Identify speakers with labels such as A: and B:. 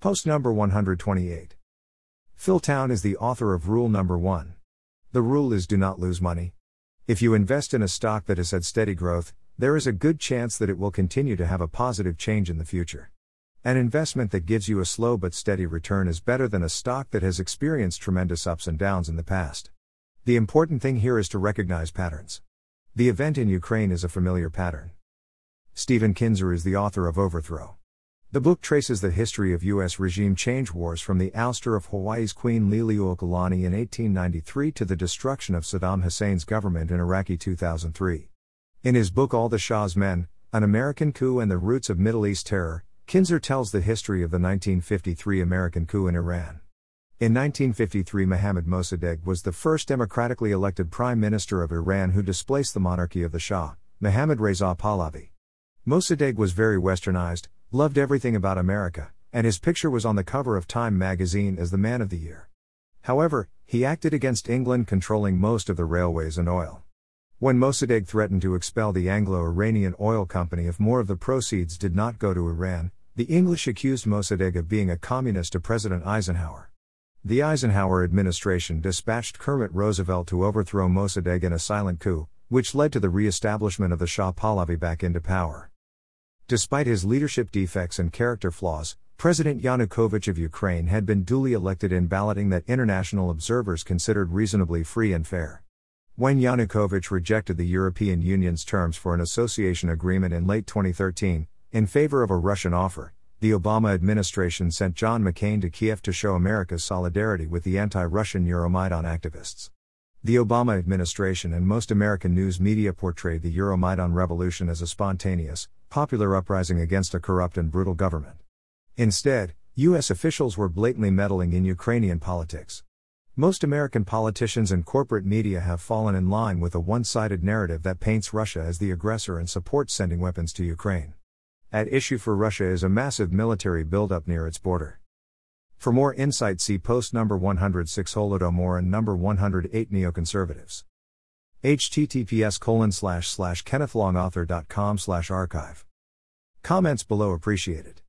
A: Post number 128. Phil Town is the author of rule number 1. The rule is do not lose money. If you invest in a stock that has had steady growth, there is a good chance that it will continue to have a positive change in the future. An investment that gives you a slow but steady return is better than a stock that has experienced tremendous ups and downs in the past. The important thing here is to recognize patterns. The event in Ukraine is a familiar pattern. Stephen Kinzer is the author of Overthrow. The book traces the history of U.S. regime change wars from the ouster of Hawaii's Queen Liliuokalani in 1893 to the destruction of Saddam Hussein's government in Iraqi 2003. In his book All the Shah's Men, An American Coup and the Roots of Middle East Terror, Kinzer tells the history of the 1953 American coup in Iran. In 1953, Mohammad Mossadegh was the first democratically elected prime minister of Iran who displaced the monarchy of the Shah, Mohammad Reza Pahlavi. Mossadegh was very westernized, loved everything about America, and his picture was on the cover of Time magazine as the Man of the Year. However, he acted against England controlling most of the railways and oil. When Mossadegh threatened to expel the Anglo Iranian Oil Company if more of the proceeds did not go to Iran, the English accused Mossadegh of being a communist to President Eisenhower. The Eisenhower administration dispatched Kermit Roosevelt to overthrow Mossadegh in a silent coup, which led to the re establishment of the Shah Pahlavi back into power. Despite his leadership defects and character flaws, President Yanukovych of Ukraine had been duly elected in balloting that international observers considered reasonably free and fair. When Yanukovych rejected the European Union's terms for an association agreement in late 2013, in favor of a Russian offer, the Obama administration sent John McCain to Kiev to show America's solidarity with the anti Russian Euromaidan activists. The Obama administration and most American news media portrayed the Euromaidan revolution as a spontaneous, popular uprising against a corrupt and brutal government. Instead, U.S. officials were blatantly meddling in Ukrainian politics. Most American politicians and corporate media have fallen in line with a one sided narrative that paints Russia as the aggressor and supports sending weapons to Ukraine. At issue for Russia is a massive military buildup near its border. For more insight, see post number 106 Holodomor and number 108 Neoconservatives https colon slash slash kennethlongauthor.com slash archive. Comments below appreciated.